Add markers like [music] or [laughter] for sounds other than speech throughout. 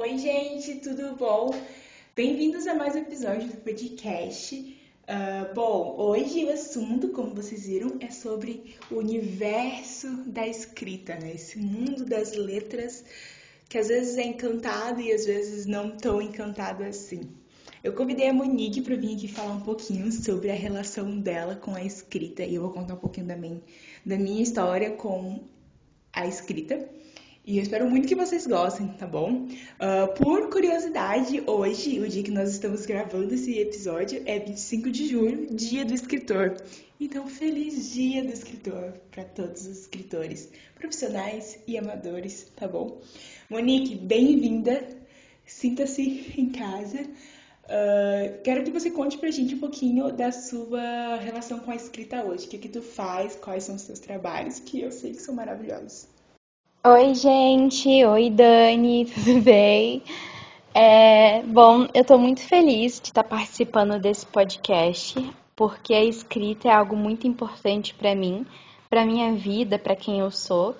Oi, gente, tudo bom? Bem-vindos a mais um episódio do podcast. Uh, bom, hoje o assunto, como vocês viram, é sobre o universo da escrita, né? Esse mundo das letras que às vezes é encantado e às vezes não tão encantado assim. Eu convidei a Monique para vir aqui falar um pouquinho sobre a relação dela com a escrita e eu vou contar um pouquinho também da minha história com a escrita. E eu espero muito que vocês gostem, tá bom? Uh, por curiosidade, hoje, o dia que nós estamos gravando esse episódio é 25 de julho, dia do escritor. Então, feliz dia do escritor para todos os escritores, profissionais e amadores, tá bom? Monique, bem-vinda. Sinta-se em casa. Uh, quero que você conte pra gente um pouquinho da sua relação com a escrita hoje. O que, que tu faz, quais são os seus trabalhos, que eu sei que são maravilhosos. Oi, gente. Oi, Dani. [laughs] Tudo bem? É, bom, eu estou muito feliz de estar participando desse podcast, porque a escrita é algo muito importante para mim, para minha vida, para quem eu sou,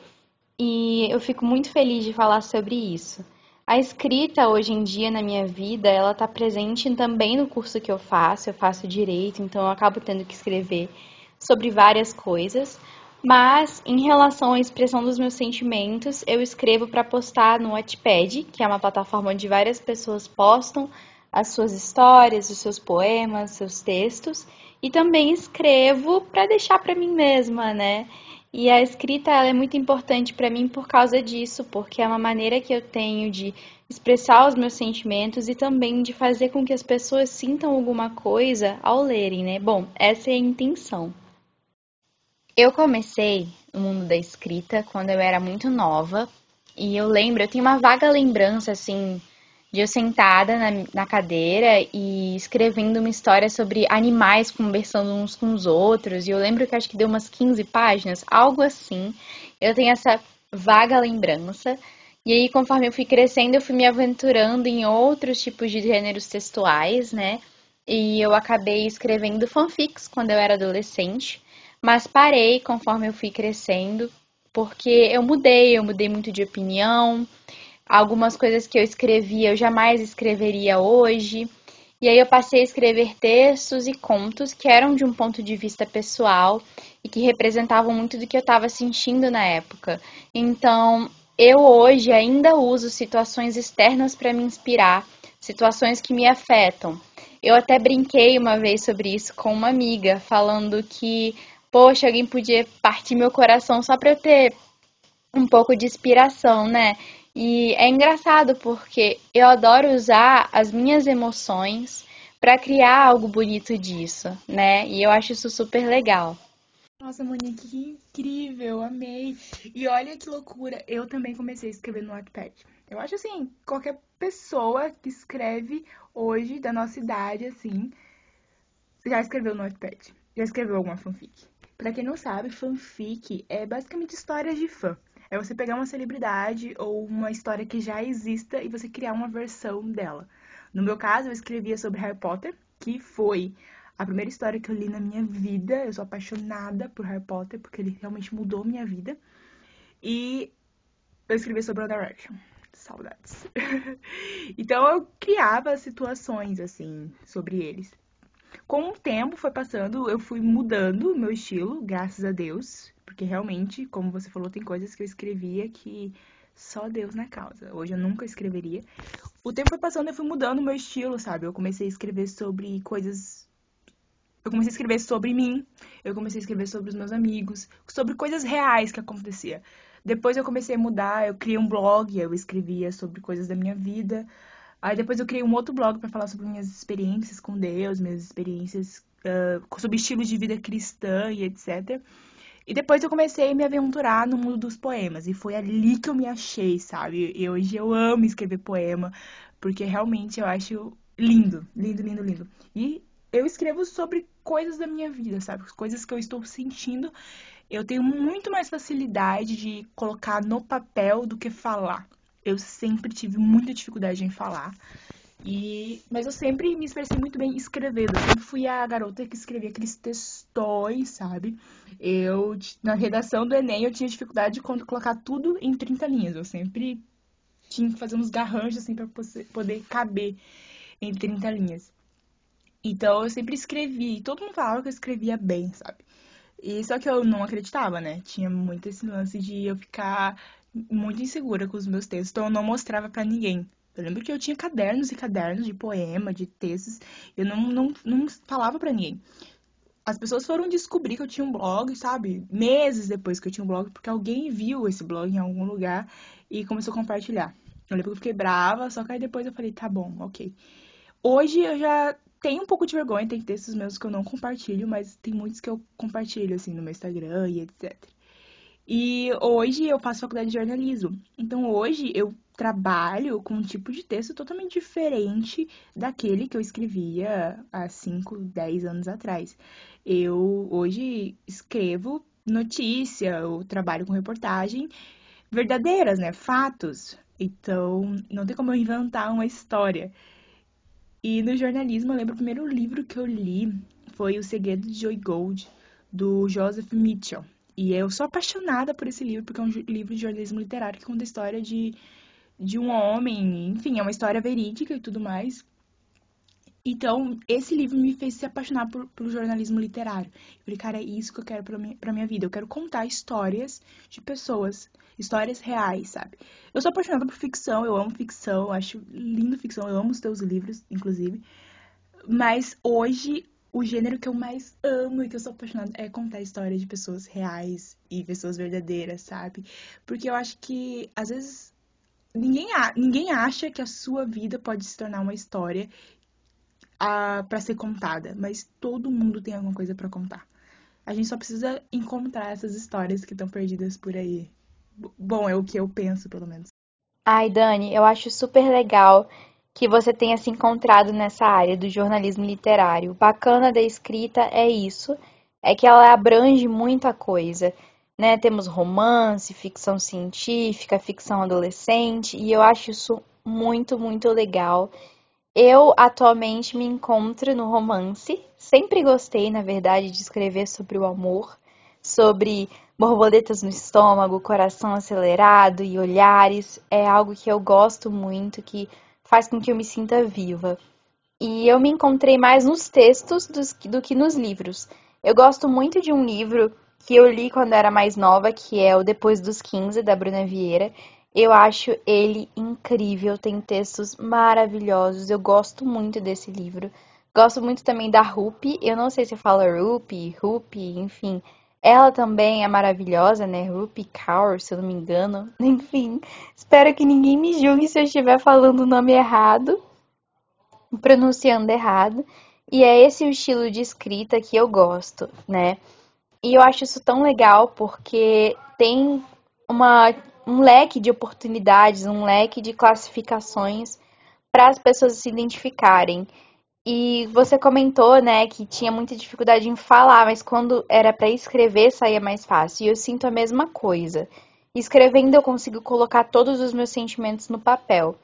e eu fico muito feliz de falar sobre isso. A escrita hoje em dia na minha vida, ela está presente também no curso que eu faço. Eu faço direito, então eu acabo tendo que escrever sobre várias coisas. Mas em relação à expressão dos meus sentimentos, eu escrevo para postar no Wattpad, que é uma plataforma onde várias pessoas postam as suas histórias, os seus poemas, seus textos, e também escrevo para deixar para mim mesma, né? E a escrita ela é muito importante para mim por causa disso, porque é uma maneira que eu tenho de expressar os meus sentimentos e também de fazer com que as pessoas sintam alguma coisa ao lerem, né? Bom, essa é a intenção. Eu comecei no mundo da escrita quando eu era muito nova, e eu lembro, eu tenho uma vaga lembrança assim de eu sentada na, na, cadeira e escrevendo uma história sobre animais conversando uns com os outros. E eu lembro que acho que deu umas 15 páginas, algo assim. Eu tenho essa vaga lembrança. E aí, conforme eu fui crescendo, eu fui me aventurando em outros tipos de gêneros textuais, né? E eu acabei escrevendo fanfics quando eu era adolescente, mas parei conforme eu fui crescendo, porque eu mudei, eu mudei muito de opinião. Algumas coisas que eu escrevia eu jamais escreveria hoje. E aí eu passei a escrever textos e contos que eram de um ponto de vista pessoal e que representavam muito do que eu estava sentindo na época. Então, eu hoje ainda uso situações externas para me inspirar, situações que me afetam. Eu até brinquei uma vez sobre isso com uma amiga, falando que, poxa, alguém podia partir meu coração só para eu ter um pouco de inspiração, né? E é engraçado porque eu adoro usar as minhas emoções para criar algo bonito disso, né? E eu acho isso super legal. Nossa, Monique, que incrível, amei. E olha que loucura, eu também comecei a escrever no Wattpad. Eu acho assim, qualquer pessoa que escreve hoje da nossa idade, assim, já escreveu no Wattpad, já escreveu alguma fanfic. Pra quem não sabe, fanfic é basicamente histórias de fã. É você pegar uma celebridade ou uma história que já exista e você criar uma versão dela. No meu caso, eu escrevia sobre Harry Potter, que foi a primeira história que eu li na minha vida. Eu sou apaixonada por Harry Potter, porque ele realmente mudou minha vida. E eu escrevi sobre One Direction. Saudades. [laughs] então eu criava situações, assim, sobre eles. Com o tempo foi passando, eu fui mudando o meu estilo, graças a Deus. Porque realmente, como você falou, tem coisas que eu escrevia que só Deus na causa. Hoje eu nunca escreveria. O tempo foi passando eu fui mudando o meu estilo, sabe? Eu comecei a escrever sobre coisas. Eu comecei a escrever sobre mim, eu comecei a escrever sobre os meus amigos, sobre coisas reais que acontecia. Depois eu comecei a mudar, eu criei um blog, eu escrevia sobre coisas da minha vida. Aí depois eu criei um outro blog para falar sobre minhas experiências com Deus, minhas experiências uh, sobre estilos de vida cristã e etc. E depois eu comecei a me aventurar no mundo dos poemas. E foi ali que eu me achei, sabe? E hoje eu amo escrever poema, porque realmente eu acho lindo, lindo, lindo, lindo. E eu escrevo sobre coisas da minha vida, sabe? Coisas que eu estou sentindo. Eu tenho muito mais facilidade de colocar no papel do que falar. Eu sempre tive muita dificuldade em falar. E, mas eu sempre me expressei muito bem escrevendo. Eu sempre fui a garota que escrevia aqueles textões, sabe? Eu, na redação do Enem, eu tinha dificuldade de colocar tudo em 30 linhas. Eu sempre tinha que fazer uns garranchos assim para poder caber em 30 linhas. Então eu sempre escrevi, todo mundo falava que eu escrevia bem, sabe? E só que eu não acreditava, né? Tinha muito esse lance de eu ficar muito insegura com os meus textos, então eu não mostrava para ninguém. Eu lembro que eu tinha cadernos e cadernos de poema, de textos, eu não, não, não falava para ninguém. As pessoas foram descobrir que eu tinha um blog, sabe? Meses depois que eu tinha um blog, porque alguém viu esse blog em algum lugar e começou a compartilhar. Eu lembro que eu fiquei brava, só que aí depois eu falei, tá bom, ok. Hoje eu já tenho um pouco de vergonha, tem textos meus que eu não compartilho, mas tem muitos que eu compartilho, assim, no meu Instagram e etc. E hoje eu faço faculdade de jornalismo. Então hoje eu trabalho com um tipo de texto totalmente diferente daquele que eu escrevia há 5, 10 anos atrás. Eu hoje escrevo notícia, eu trabalho com reportagem verdadeiras, né? Fatos. Então não tem como eu inventar uma história. E no jornalismo, eu lembro o primeiro livro que eu li foi O Segredo de Joy Gold, do Joseph Mitchell. E eu sou apaixonada por esse livro, porque é um livro de jornalismo literário que conta a história de, de um homem, enfim, é uma história verídica e tudo mais. Então, esse livro me fez se apaixonar por, por jornalismo literário. Eu falei, cara, é isso que eu quero pra minha, pra minha vida. Eu quero contar histórias de pessoas, histórias reais, sabe? Eu sou apaixonada por ficção, eu amo ficção, acho lindo ficção, eu amo os teus livros, inclusive. Mas hoje, o gênero que eu mais amo e que eu sou apaixonada é contar histórias de pessoas reais e pessoas verdadeiras, sabe? Porque eu acho que, às vezes, ninguém, ninguém acha que a sua vida pode se tornar uma história para ser contada, mas todo mundo tem alguma coisa para contar. A gente só precisa encontrar essas histórias que estão perdidas por aí. Bom, é o que eu penso, pelo menos. Ai, Dani, eu acho super legal que você tenha se encontrado nessa área do jornalismo literário. O bacana da escrita é isso, é que ela abrange muita coisa. Né? Temos romance, ficção científica, ficção adolescente, e eu acho isso muito, muito legal. Eu atualmente me encontro no romance. Sempre gostei, na verdade, de escrever sobre o amor, sobre borboletas no estômago, coração acelerado e olhares. É algo que eu gosto muito, que faz com que eu me sinta viva. E eu me encontrei mais nos textos do que nos livros. Eu gosto muito de um livro que eu li quando era mais nova, que é o Depois dos 15, da Bruna Vieira. Eu acho ele incrível, tem textos maravilhosos. Eu gosto muito desse livro. Gosto muito também da Rupi. Eu não sei se fala Rupi, Rupi, enfim. Ela também é maravilhosa, né? Rupi Kaur, se eu não me engano. [laughs] Enfim, espero que ninguém me julgue se eu estiver falando o nome errado, pronunciando errado. E é esse o estilo de escrita que eu gosto, né? E eu acho isso tão legal porque tem uma um leque de oportunidades, um leque de classificações para as pessoas se identificarem. E você comentou, né, que tinha muita dificuldade em falar, mas quando era para escrever saía mais fácil. E eu sinto a mesma coisa. Escrevendo eu consigo colocar todos os meus sentimentos no papel.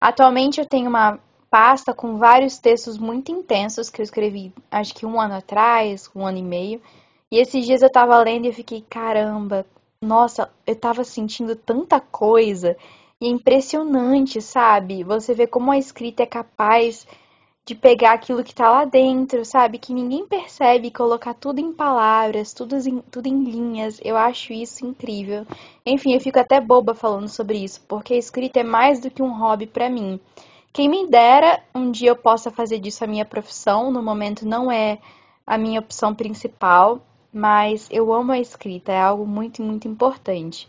Atualmente eu tenho uma pasta com vários textos muito intensos que eu escrevi, acho que um ano atrás, um ano e meio. E esses dias eu tava lendo e fiquei, caramba, nossa, eu tava sentindo tanta coisa e é impressionante, sabe? Você vê como a escrita é capaz de pegar aquilo que tá lá dentro, sabe? Que ninguém percebe, colocar tudo em palavras, tudo em, tudo em linhas. Eu acho isso incrível. Enfim, eu fico até boba falando sobre isso, porque a escrita é mais do que um hobby para mim. Quem me dera um dia eu possa fazer disso a minha profissão, no momento não é a minha opção principal, mas eu amo a escrita, é algo muito, muito importante.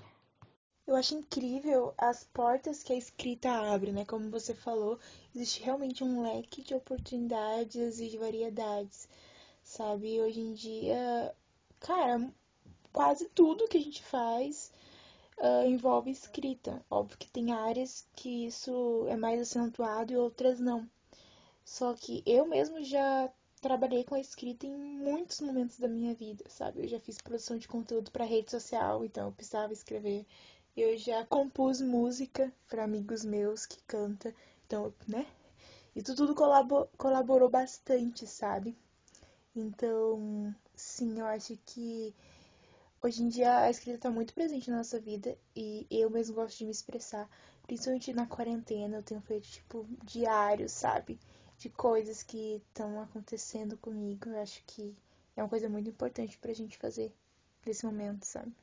Eu acho incrível as portas que a escrita abre, né? Como você falou, existe realmente um leque de oportunidades e de variedades, sabe? Hoje em dia, cara, quase tudo que a gente faz uh, envolve escrita. Óbvio que tem áreas que isso é mais acentuado e outras não. Só que eu mesmo já trabalhei com a escrita em muitos momentos da minha vida, sabe? Eu já fiz produção de conteúdo para rede social, então eu precisava escrever. Eu já compus música para amigos meus que canta, então, né? Isso tudo colaborou, colaborou bastante, sabe? Então, sim, eu acho que hoje em dia a escrita está muito presente na nossa vida e eu mesmo gosto de me expressar Principalmente na quarentena, eu tenho feito, tipo, diário, sabe? De coisas que estão acontecendo comigo. Eu acho que é uma coisa muito importante pra gente fazer nesse momento, sabe?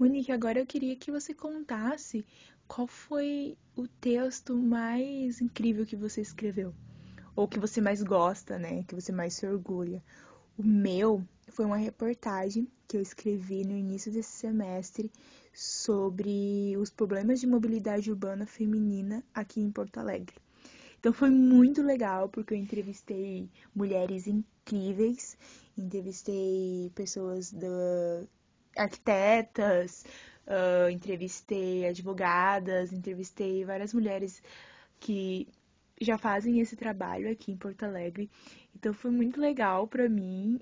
Monique, agora eu queria que você contasse qual foi o texto mais incrível que você escreveu. Ou que você mais gosta, né? Que você mais se orgulha. O meu foi uma reportagem que eu escrevi no início desse semestre sobre os problemas de mobilidade urbana feminina aqui em Porto Alegre. Então foi muito legal porque eu entrevistei mulheres incríveis, entrevistei pessoas da arquitetas, uh, entrevistei advogadas, entrevistei várias mulheres que já fazem esse trabalho aqui em Porto Alegre. Então foi muito legal para mim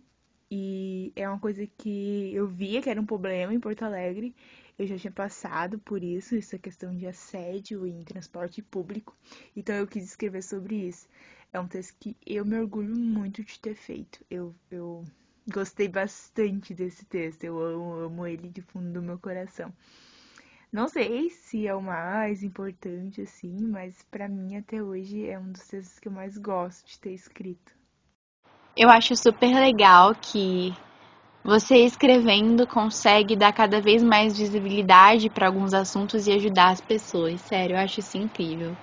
e é uma coisa que eu via que era um problema em Porto Alegre. Eu já tinha passado por isso, essa questão de assédio em transporte público. Então eu quis escrever sobre isso. É um texto que eu me orgulho muito de ter feito. Eu, eu gostei bastante desse texto. Eu amo, amo ele de fundo do meu coração. Não sei se é o mais importante, assim, mas para mim até hoje é um dos textos que eu mais gosto de ter escrito. Eu acho super legal que você escrevendo consegue dar cada vez mais visibilidade para alguns assuntos e ajudar as pessoas. Sério, eu acho isso incrível.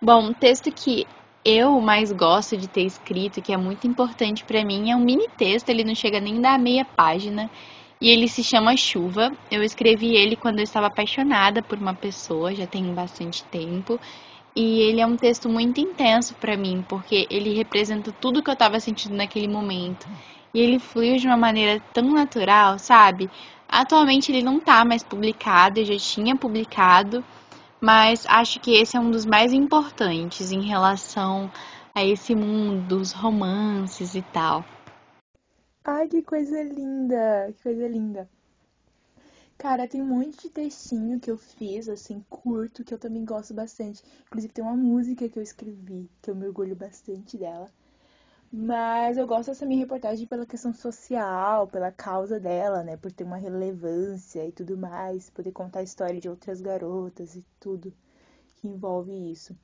Bom, um texto que eu mais gosto de ter escrito, que é muito importante para mim, é um mini texto, ele não chega nem da meia página, e ele se chama Chuva. Eu escrevi ele quando eu estava apaixonada por uma pessoa, já tem bastante tempo, e ele é um texto muito intenso para mim, porque ele representa tudo que eu estava sentindo naquele momento. E ele fluiu de uma maneira tão natural, sabe? Atualmente ele não está mais publicado, eu já tinha publicado, mas acho que esse é um dos mais importantes em relação a esse mundo dos romances e tal. Ai, que coisa linda, que coisa linda. Cara, tem um monte de textinho que eu fiz, assim, curto, que eu também gosto bastante. Inclusive, tem uma música que eu escrevi, que eu me orgulho bastante dela. Mas eu gosto dessa minha reportagem pela questão social, pela causa dela, né? Por ter uma relevância e tudo mais, poder contar a história de outras garotas e tudo que envolve isso.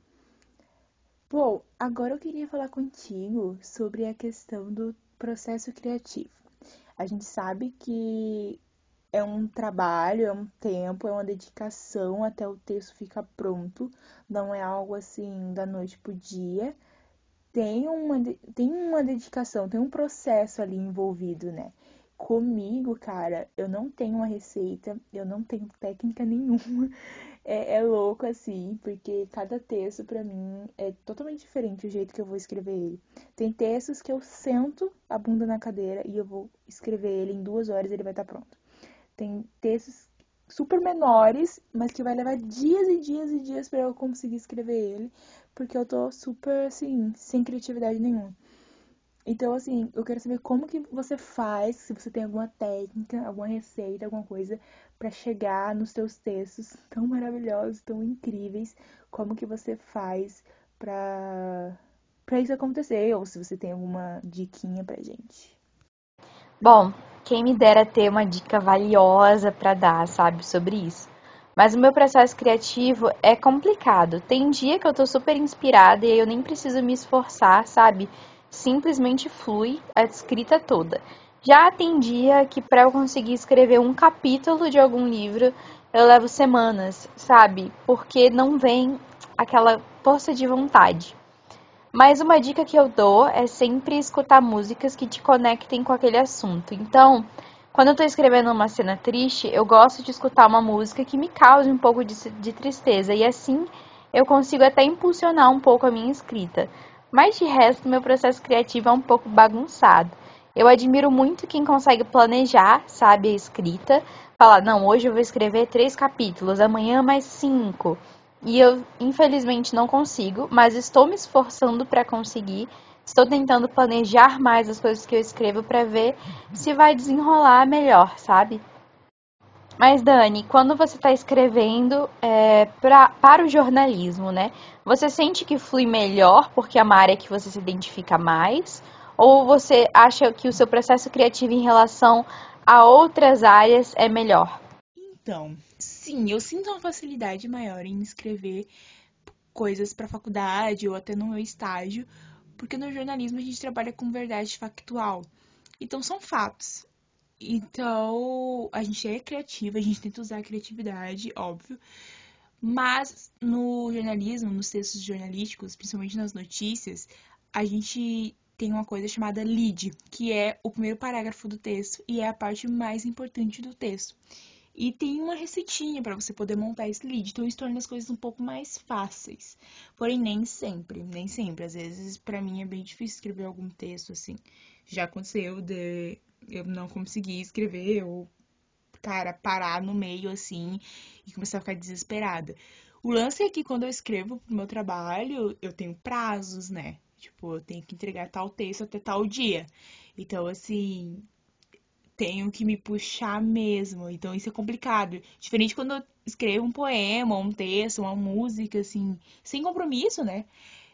Bom, agora eu queria falar contigo sobre a questão do processo criativo. A gente sabe que é um trabalho, é um tempo, é uma dedicação até o texto ficar pronto. Não é algo assim da noite pro dia. Tem uma, tem uma dedicação, tem um processo ali envolvido, né? Comigo, cara, eu não tenho uma receita, eu não tenho técnica [laughs] nenhuma. É, é louco assim, porque cada texto para mim é totalmente diferente o jeito que eu vou escrever ele. Tem textos que eu sento a bunda na cadeira e eu vou escrever ele em duas horas ele vai estar tá pronto. Tem textos super menores, mas que vai levar dias e dias e dias para eu conseguir escrever ele, porque eu tô super assim, sem criatividade nenhuma. Então, assim, eu quero saber como que você faz, se você tem alguma técnica, alguma receita, alguma coisa para chegar nos seus textos tão maravilhosos, tão incríveis, como que você faz para para isso acontecer, ou se você tem alguma diquinha pra gente. Bom, quem me dera ter uma dica valiosa para dar, sabe, sobre isso. Mas o meu processo criativo é complicado. Tem dia que eu tô super inspirada e eu nem preciso me esforçar, sabe? Simplesmente flui a escrita toda. Já tem dia que para eu conseguir escrever um capítulo de algum livro, eu levo semanas, sabe? Porque não vem aquela força de vontade. Mas uma dica que eu dou é sempre escutar músicas que te conectem com aquele assunto. Então, quando eu tô escrevendo uma cena triste, eu gosto de escutar uma música que me cause um pouco de, de tristeza e assim eu consigo até impulsionar um pouco a minha escrita. Mas de resto, meu processo criativo é um pouco bagunçado. Eu admiro muito quem consegue planejar, sabe, a escrita. Falar, não, hoje eu vou escrever três capítulos, amanhã mais cinco. E eu, infelizmente, não consigo, mas estou me esforçando para conseguir. Estou tentando planejar mais as coisas que eu escrevo para ver se vai desenrolar melhor, sabe? Mas, Dani, quando você está escrevendo é, pra, para o jornalismo, né? Você sente que flui melhor porque é uma área que você se identifica mais? Ou você acha que o seu processo criativo em relação a outras áreas é melhor? Então, sim, eu sinto uma facilidade maior em escrever coisas para faculdade ou até no meu estágio, porque no jornalismo a gente trabalha com verdade factual. Então são fatos. Então a gente é criativa, a gente tenta usar a criatividade, óbvio. Mas no jornalismo, nos textos jornalísticos, principalmente nas notícias, a gente tem uma coisa chamada lead, que é o primeiro parágrafo do texto e é a parte mais importante do texto. E tem uma receitinha para você poder montar esse lead, então isso torna as coisas um pouco mais fáceis. Porém, nem sempre, nem sempre. Às vezes, para mim, é bem difícil escrever algum texto assim. Já aconteceu de eu não conseguir escrever ou, cara, parar no meio assim e começar a ficar desesperada. O lance é que quando eu escrevo pro meu trabalho, eu tenho prazos, né? Tipo, eu tenho que entregar tal texto até tal dia. Então, assim, tenho que me puxar mesmo. Então, isso é complicado. Diferente quando eu escrevo um poema, um texto, uma música, assim, sem compromisso, né?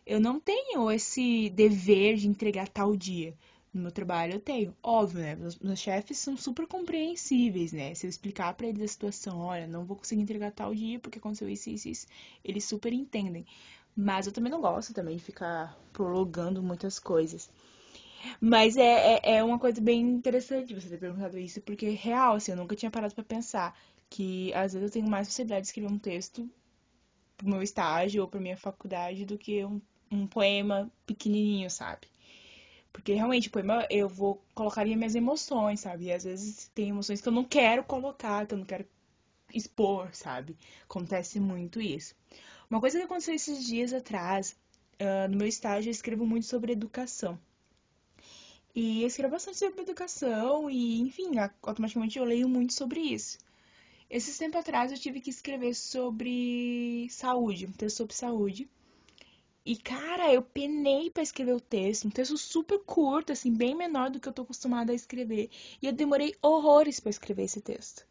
Eu não tenho esse dever de entregar tal dia. No meu trabalho eu tenho. Óbvio, né? Meus, chefes são super compreensíveis, né? Se eu explicar para eles a situação, olha, não vou conseguir entregar tal dia porque aconteceu isso, isso, isso, eles super entendem. Mas eu também não gosto também de ficar prolongando muitas coisas. Mas é, é, é uma coisa bem interessante você ter perguntado isso, porque real, assim, eu nunca tinha parado para pensar que às vezes eu tenho mais facilidade de escrever um texto pro meu estágio ou pra minha faculdade do que um, um poema pequenininho, sabe? Porque realmente, poema eu vou colocar minhas emoções, sabe? E às vezes tem emoções que eu não quero colocar, que eu não quero expor, sabe? Acontece muito isso. Uma coisa que aconteceu esses dias atrás, uh, no meu estágio, eu escrevo muito sobre educação. E eu escrevo bastante sobre educação e, enfim, automaticamente eu leio muito sobre isso. Esses tempos atrás eu tive que escrever sobre saúde, um texto sobre saúde. E, cara, eu penei para escrever o texto, um texto super curto, assim, bem menor do que eu tô acostumada a escrever. E eu demorei horrores para escrever esse texto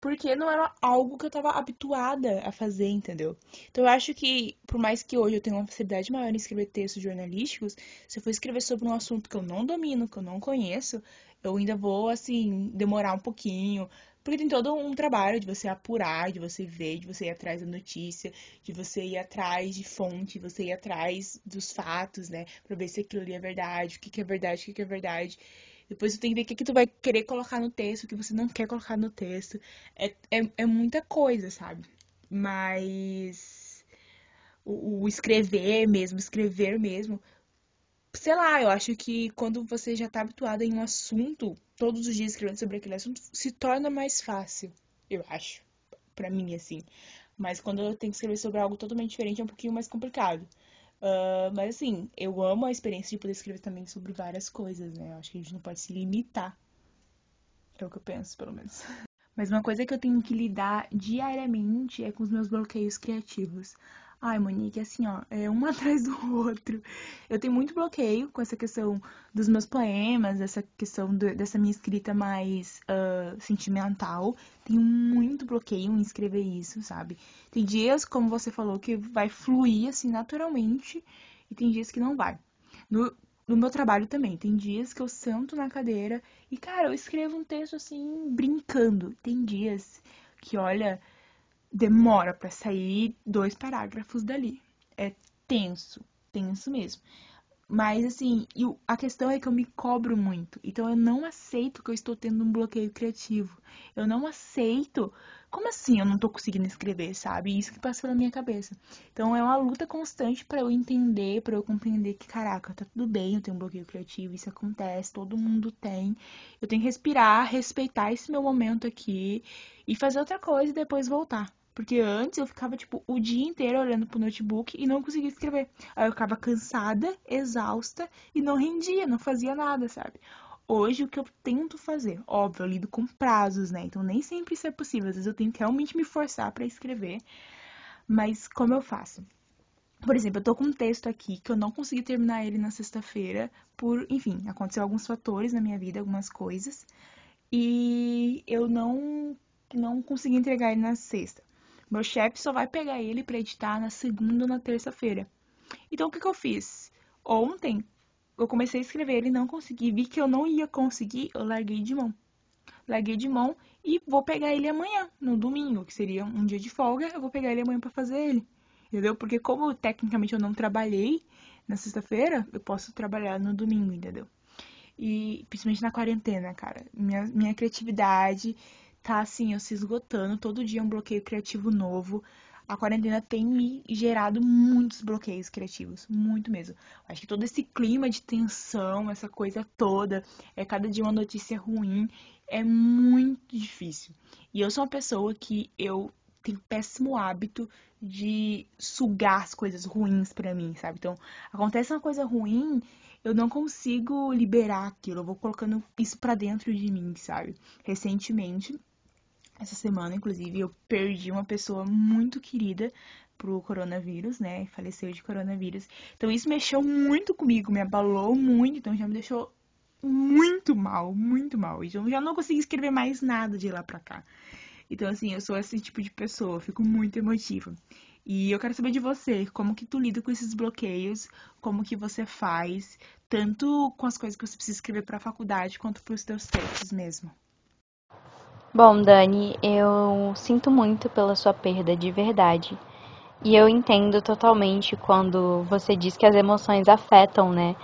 porque não era algo que eu tava habituada a fazer, entendeu? Então eu acho que, por mais que hoje eu tenha uma facilidade maior em escrever textos jornalísticos, se eu for escrever sobre um assunto que eu não domino, que eu não conheço, eu ainda vou, assim, demorar um pouquinho. Porque tem todo um trabalho de você apurar, de você ver, de você ir atrás da notícia, de você ir atrás de fonte, de você ir atrás dos fatos, né? Pra ver se aquilo ali é verdade, o que, que é verdade, o que, que é verdade. Depois tu tem que ver o que, que tu vai querer colocar no texto, o que você não quer colocar no texto. É, é, é muita coisa, sabe? Mas o, o escrever mesmo, escrever mesmo, sei lá, eu acho que quando você já tá habituado em um assunto, todos os dias escrevendo sobre aquele assunto, se torna mais fácil, eu acho. Pra mim, assim. Mas quando eu tenho que escrever sobre algo totalmente diferente, é um pouquinho mais complicado. Uh, mas assim, eu amo a experiência de poder escrever também sobre várias coisas, né? Eu acho que a gente não pode se limitar. É o que eu penso, pelo menos. [laughs] Mas uma coisa que eu tenho que lidar diariamente é com os meus bloqueios criativos. Ai, Monique, assim, ó, é um [laughs] atrás do outro. Eu tenho muito bloqueio com essa questão dos meus poemas, essa questão do, dessa minha escrita mais uh, sentimental. Tenho muito bloqueio em escrever isso, sabe? Tem dias, como você falou, que vai fluir, assim, naturalmente, e tem dias que não vai. No, no meu trabalho também, tem dias que eu sento na cadeira e, cara, eu escrevo um texto, assim, brincando. Tem dias que, olha demora para sair dois parágrafos dali. É tenso, tenso mesmo. Mas assim, eu, a questão é que eu me cobro muito. Então eu não aceito que eu estou tendo um bloqueio criativo. Eu não aceito. Como assim eu não estou conseguindo escrever, sabe? Isso que passa pela minha cabeça. Então é uma luta constante para eu entender, para eu compreender que, caraca, tá tudo bem, eu tenho um bloqueio criativo, isso acontece, todo mundo tem. Eu tenho que respirar, respeitar esse meu momento aqui e fazer outra coisa e depois voltar. Porque antes eu ficava, tipo, o dia inteiro olhando pro notebook e não conseguia escrever. Aí eu ficava cansada, exausta e não rendia, não fazia nada, sabe? Hoje o que eu tento fazer, óbvio, eu lido com prazos, né? Então nem sempre isso é possível. Às vezes eu tenho que realmente me forçar para escrever. Mas como eu faço? Por exemplo, eu tô com um texto aqui que eu não consegui terminar ele na sexta-feira por, enfim, aconteceu alguns fatores na minha vida, algumas coisas, e eu não não consegui entregar ele na sexta. Meu chefe só vai pegar ele para editar na segunda ou na terça-feira. Então o que, que eu fiz? Ontem eu comecei a escrever ele, não consegui, vi que eu não ia conseguir, eu larguei de mão. larguei de mão e vou pegar ele amanhã, no domingo, que seria um dia de folga, eu vou pegar ele amanhã para fazer ele. Entendeu? Porque como tecnicamente eu não trabalhei na sexta-feira, eu posso trabalhar no domingo, entendeu? E principalmente na quarentena, cara. Minha, minha criatividade tá assim, eu se esgotando. Todo dia é um bloqueio criativo novo. A quarentena tem me gerado muitos bloqueios criativos, muito mesmo. Acho que todo esse clima de tensão, essa coisa toda, é cada dia uma notícia ruim, é muito difícil. E eu sou uma pessoa que eu tenho péssimo hábito de sugar as coisas ruins para mim, sabe? Então, acontece uma coisa ruim, eu não consigo liberar aquilo, eu vou colocando isso para dentro de mim, sabe? Recentemente, essa semana, inclusive, eu perdi uma pessoa muito querida pro coronavírus, né? Faleceu de coronavírus. Então isso mexeu muito comigo, me abalou muito, então já me deixou muito mal, muito mal. Então eu já não consegui escrever mais nada de lá pra cá. Então, assim, eu sou esse tipo de pessoa, fico muito emotiva. E eu quero saber de você, como que tu lida com esses bloqueios, como que você faz, tanto com as coisas que você precisa escrever para a faculdade, quanto para os teus textos mesmo. Bom, Dani, eu sinto muito pela sua perda de verdade. E eu entendo totalmente quando você diz que as emoções afetam, né?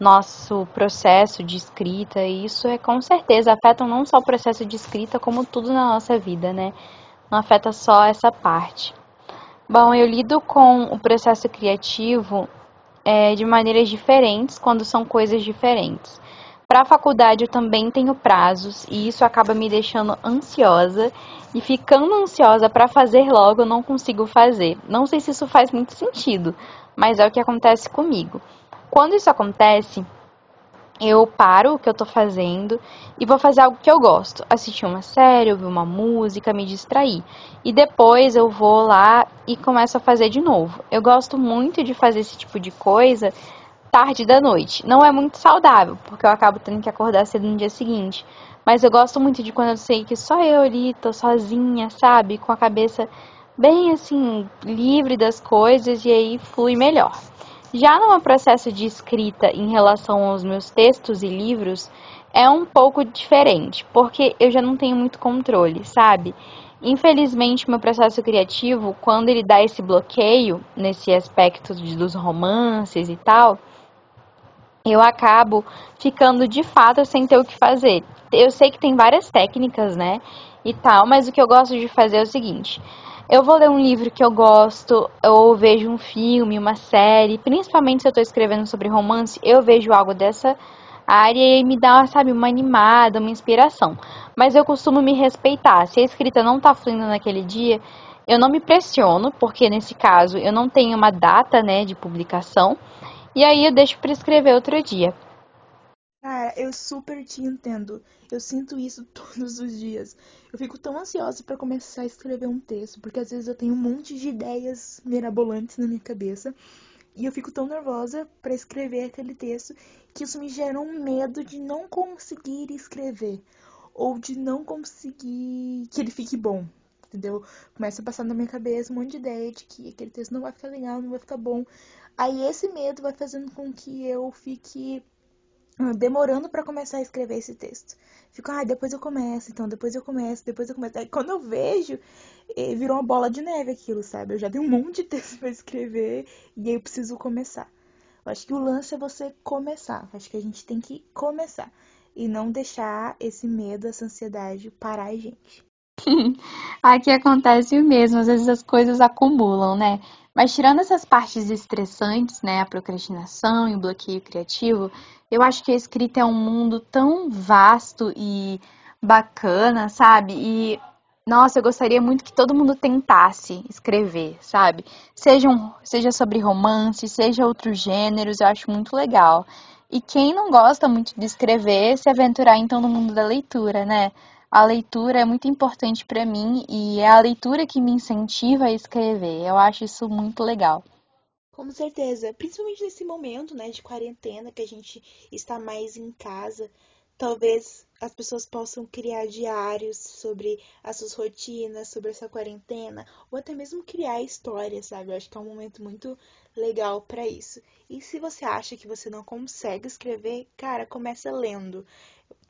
nosso processo de escrita, e isso é com certeza afeta não só o processo de escrita, como tudo na nossa vida, né? Não afeta só essa parte. Bom, eu lido com o processo criativo é, de maneiras diferentes quando são coisas diferentes. Para a faculdade eu também tenho prazos e isso acaba me deixando ansiosa e ficando ansiosa para fazer logo eu não consigo fazer. Não sei se isso faz muito sentido, mas é o que acontece comigo. Quando isso acontece, eu paro o que eu tô fazendo e vou fazer algo que eu gosto. Assistir uma série, ouvir uma música, me distrair. E depois eu vou lá e começo a fazer de novo. Eu gosto muito de fazer esse tipo de coisa tarde da noite. Não é muito saudável, porque eu acabo tendo que acordar cedo no dia seguinte. Mas eu gosto muito de quando eu sei que só eu ali tô sozinha, sabe? Com a cabeça bem assim, livre das coisas e aí flui melhor. Já no processo de escrita em relação aos meus textos e livros, é um pouco diferente, porque eu já não tenho muito controle, sabe? Infelizmente, meu processo criativo, quando ele dá esse bloqueio nesse aspecto dos romances e tal, eu acabo ficando de fato sem ter o que fazer. Eu sei que tem várias técnicas, né? E tal, mas o que eu gosto de fazer é o seguinte: eu vou ler um livro que eu gosto, ou vejo um filme, uma série, principalmente se eu estou escrevendo sobre romance, eu vejo algo dessa área e me dá, sabe, uma animada, uma inspiração. Mas eu costumo me respeitar. Se a escrita não está fluindo naquele dia, eu não me pressiono, porque nesse caso eu não tenho uma data, né, de publicação, e aí eu deixo para escrever outro dia. Cara, eu super te entendo. Eu sinto isso [laughs] todos os dias. Eu fico tão ansiosa para começar a escrever um texto, porque às vezes eu tenho um monte de ideias mirabolantes na minha cabeça e eu fico tão nervosa para escrever aquele texto que isso me gera um medo de não conseguir escrever ou de não conseguir que ele fique bom, entendeu? Começa a passar na minha cabeça um monte de ideia de que aquele texto não vai ficar legal, não vai ficar bom. Aí esse medo vai fazendo com que eu fique demorando para começar a escrever esse texto. Fico, ah, depois eu começo, então depois eu começo, depois eu começo. Aí quando eu vejo, eh, virou uma bola de neve aquilo, sabe? Eu já tenho um monte de [laughs] texto para escrever e aí eu preciso começar. Eu acho que o lance é você começar. Eu acho que a gente tem que começar e não deixar esse medo, essa ansiedade parar a gente. [laughs] Aqui acontece o mesmo, às vezes as coisas acumulam, né? Mas tirando essas partes estressantes, né, a procrastinação e o bloqueio criativo, eu acho que a escrita é um mundo tão vasto e bacana, sabe? E nossa, eu gostaria muito que todo mundo tentasse escrever, sabe? Seja, um, seja sobre romance, seja outros gêneros, eu acho muito legal. E quem não gosta muito de escrever, se aventurar então no mundo da leitura, né? A leitura é muito importante para mim e é a leitura que me incentiva a escrever. Eu acho isso muito legal. Com certeza, principalmente nesse momento, né, de quarentena que a gente está mais em casa, talvez as pessoas possam criar diários sobre as suas rotinas, sobre essa quarentena, ou até mesmo criar histórias, sabe? Eu acho que é um momento muito legal para isso. E se você acha que você não consegue escrever, cara, começa lendo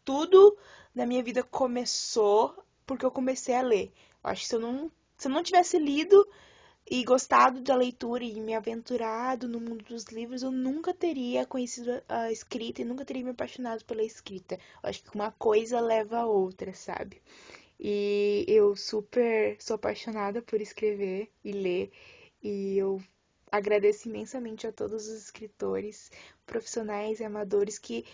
tudo na minha vida começou porque eu comecei a ler. Eu acho que se eu não, se eu não tivesse lido e gostado da leitura e me aventurado no mundo dos livros, eu nunca teria conhecido a escrita e nunca teria me apaixonado pela escrita. Eu acho que uma coisa leva a outra, sabe? E eu super sou apaixonada por escrever e ler. E eu agradeço imensamente a todos os escritores, profissionais e amadores que,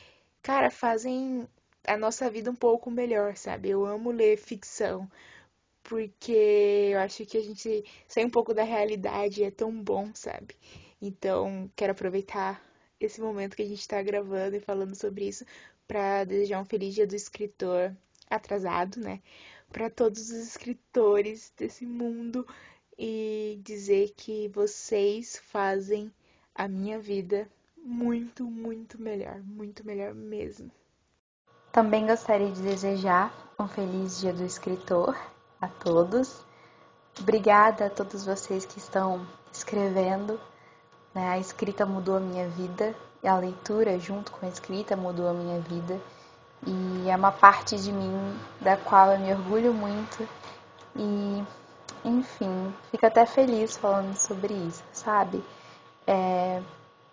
cara, fazem a nossa vida um pouco melhor, sabe? Eu amo ler ficção, porque eu acho que a gente sai um pouco da realidade é tão bom, sabe? Então, quero aproveitar esse momento que a gente está gravando e falando sobre isso para desejar um feliz dia do escritor atrasado, né? para todos os escritores desse mundo e dizer que vocês fazem a minha vida muito, muito melhor, muito melhor mesmo. Também gostaria de desejar um feliz Dia do Escritor a todos. Obrigada a todos vocês que estão escrevendo. Né? A escrita mudou a minha vida e a leitura, junto com a escrita, mudou a minha vida e é uma parte de mim da qual eu me orgulho muito e enfim, fico até feliz falando sobre isso, sabe? É,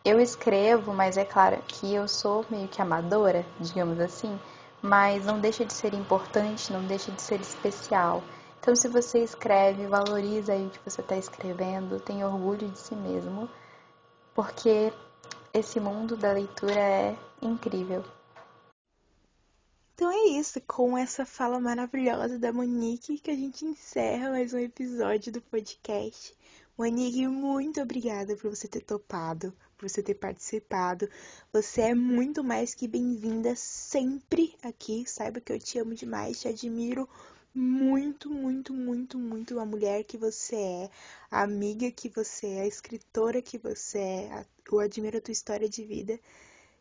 eu escrevo, mas é claro que eu sou meio que amadora, digamos assim, mas não deixa de ser importante, não deixa de ser especial. Então, se você escreve, valoriza aí o que você está escrevendo, tenha orgulho de si mesmo, porque esse mundo da leitura é incrível. Então é isso, com essa fala maravilhosa da Monique que a gente encerra mais um episódio do podcast. Monique, muito obrigada por você ter topado, por você ter participado. Você é muito mais que bem-vinda sempre aqui. Saiba que eu te amo demais, te admiro muito, muito, muito, muito a mulher que você é, a amiga que você é, a escritora que você é. Eu admiro a tua história de vida.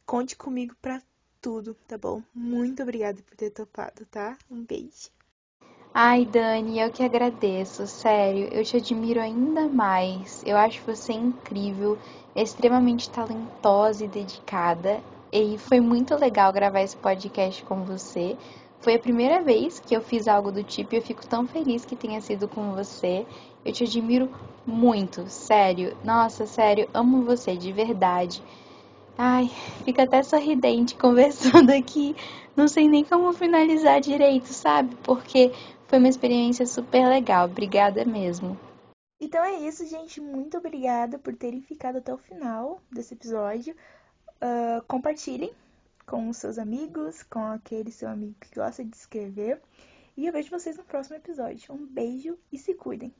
Conte comigo para tudo, tá bom? Muito obrigada por ter topado, tá? Um beijo. Ai, Dani, eu que agradeço, sério, eu te admiro ainda mais. Eu acho você incrível, extremamente talentosa e dedicada. E foi muito legal gravar esse podcast com você. Foi a primeira vez que eu fiz algo do tipo e eu fico tão feliz que tenha sido com você. Eu te admiro muito, sério. Nossa, sério, amo você de verdade. Ai, fica até sorridente [laughs] conversando aqui. Não sei nem como finalizar direito, sabe? Porque foi uma experiência super legal. Obrigada mesmo. Então é isso, gente. Muito obrigada por terem ficado até o final desse episódio. Uh, compartilhem com seus amigos, com aquele seu amigo que gosta de escrever. E eu vejo vocês no próximo episódio. Um beijo e se cuidem.